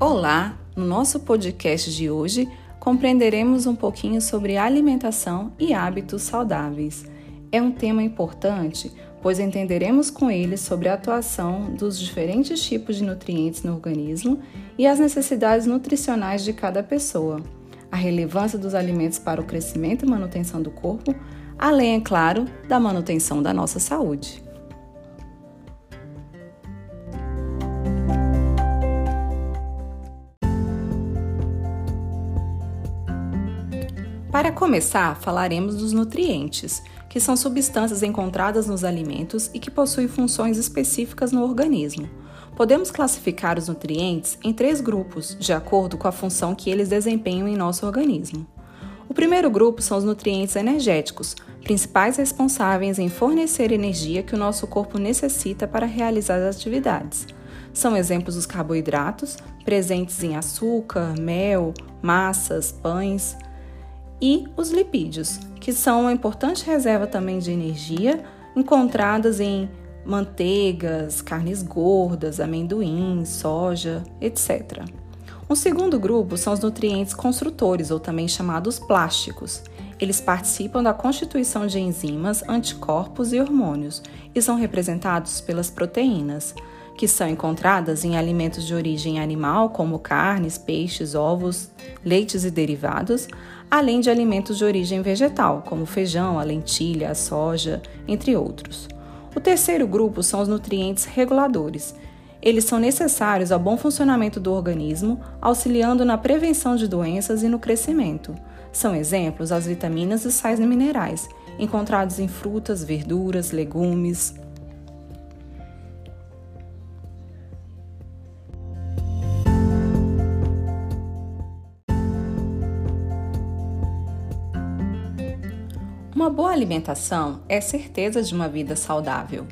Olá! No nosso podcast de hoje, compreenderemos um pouquinho sobre alimentação e hábitos saudáveis. É um tema importante, pois entenderemos com ele sobre a atuação dos diferentes tipos de nutrientes no organismo e as necessidades nutricionais de cada pessoa, a relevância dos alimentos para o crescimento e manutenção do corpo, além, é claro, da manutenção da nossa saúde. Para começar, falaremos dos nutrientes, que são substâncias encontradas nos alimentos e que possuem funções específicas no organismo. Podemos classificar os nutrientes em três grupos, de acordo com a função que eles desempenham em nosso organismo. O primeiro grupo são os nutrientes energéticos, principais responsáveis em fornecer energia que o nosso corpo necessita para realizar as atividades. São exemplos os carboidratos, presentes em açúcar, mel, massas, pães e os lipídios, que são uma importante reserva também de energia, encontradas em manteigas, carnes gordas, amendoim, soja, etc. Um segundo grupo são os nutrientes construtores, ou também chamados plásticos. Eles participam da constituição de enzimas, anticorpos e hormônios e são representados pelas proteínas, que são encontradas em alimentos de origem animal, como carnes, peixes, ovos, leites e derivados, além de alimentos de origem vegetal, como feijão, a lentilha, a soja, entre outros. O terceiro grupo são os nutrientes reguladores. Eles são necessários ao bom funcionamento do organismo, auxiliando na prevenção de doenças e no crescimento. São exemplos as vitaminas e sais minerais, encontrados em frutas, verduras, legumes, Uma boa alimentação é certeza de uma vida saudável.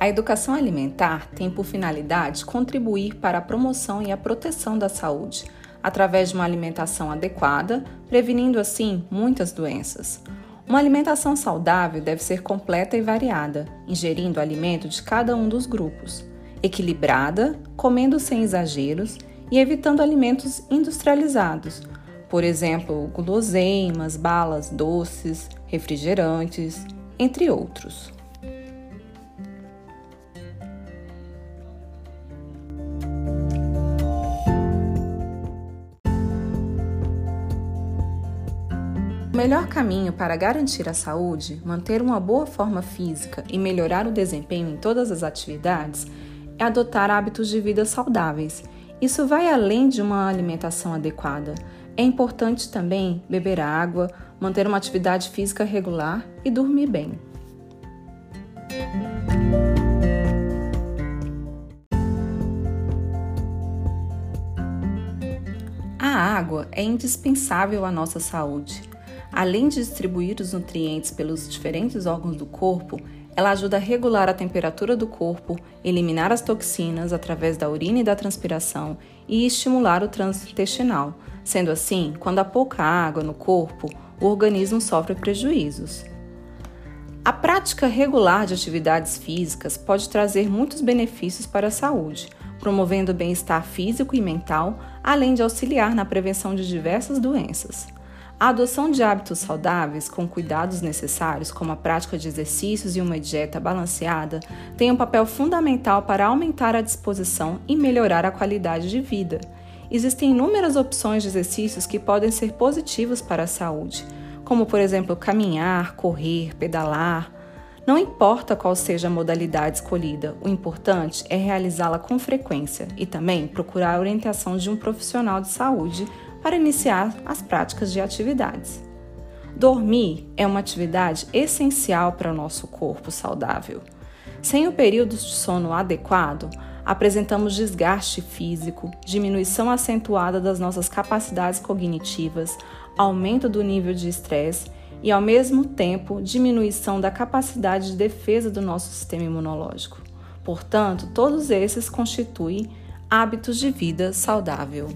A educação alimentar tem por finalidade contribuir para a promoção e a proteção da saúde, através de uma alimentação adequada, prevenindo assim muitas doenças. Uma alimentação saudável deve ser completa e variada, ingerindo alimento de cada um dos grupos, equilibrada, comendo sem exageros e evitando alimentos industrializados, por exemplo, guloseimas, balas doces, refrigerantes, entre outros. O melhor caminho para garantir a saúde, manter uma boa forma física e melhorar o desempenho em todas as atividades é adotar hábitos de vida saudáveis. Isso vai além de uma alimentação adequada é importante também beber água, manter uma atividade física regular e dormir bem. A água é indispensável à nossa saúde. Além de distribuir os nutrientes pelos diferentes órgãos do corpo, ela ajuda a regular a temperatura do corpo, eliminar as toxinas através da urina e da transpiração e estimular o trânsito intestinal, Sendo assim, quando há pouca água no corpo, o organismo sofre prejuízos. A prática regular de atividades físicas pode trazer muitos benefícios para a saúde, promovendo o bem-estar físico e mental, além de auxiliar na prevenção de diversas doenças. A adoção de hábitos saudáveis com cuidados necessários, como a prática de exercícios e uma dieta balanceada, tem um papel fundamental para aumentar a disposição e melhorar a qualidade de vida. Existem inúmeras opções de exercícios que podem ser positivos para a saúde, como por exemplo caminhar, correr, pedalar. Não importa qual seja a modalidade escolhida, o importante é realizá-la com frequência e também procurar a orientação de um profissional de saúde para iniciar as práticas de atividades. Dormir é uma atividade essencial para o nosso corpo saudável. Sem o período de sono adequado, apresentamos desgaste físico, diminuição acentuada das nossas capacidades cognitivas, aumento do nível de estresse e, ao mesmo tempo, diminuição da capacidade de defesa do nosso sistema imunológico. Portanto, todos esses constituem hábitos de vida saudável.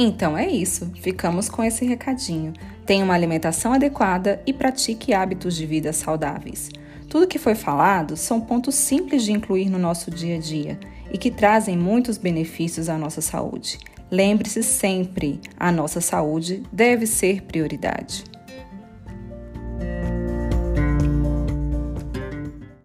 Então é isso, ficamos com esse recadinho. Tenha uma alimentação adequada e pratique hábitos de vida saudáveis. Tudo que foi falado são pontos simples de incluir no nosso dia a dia e que trazem muitos benefícios à nossa saúde. Lembre-se sempre, a nossa saúde deve ser prioridade.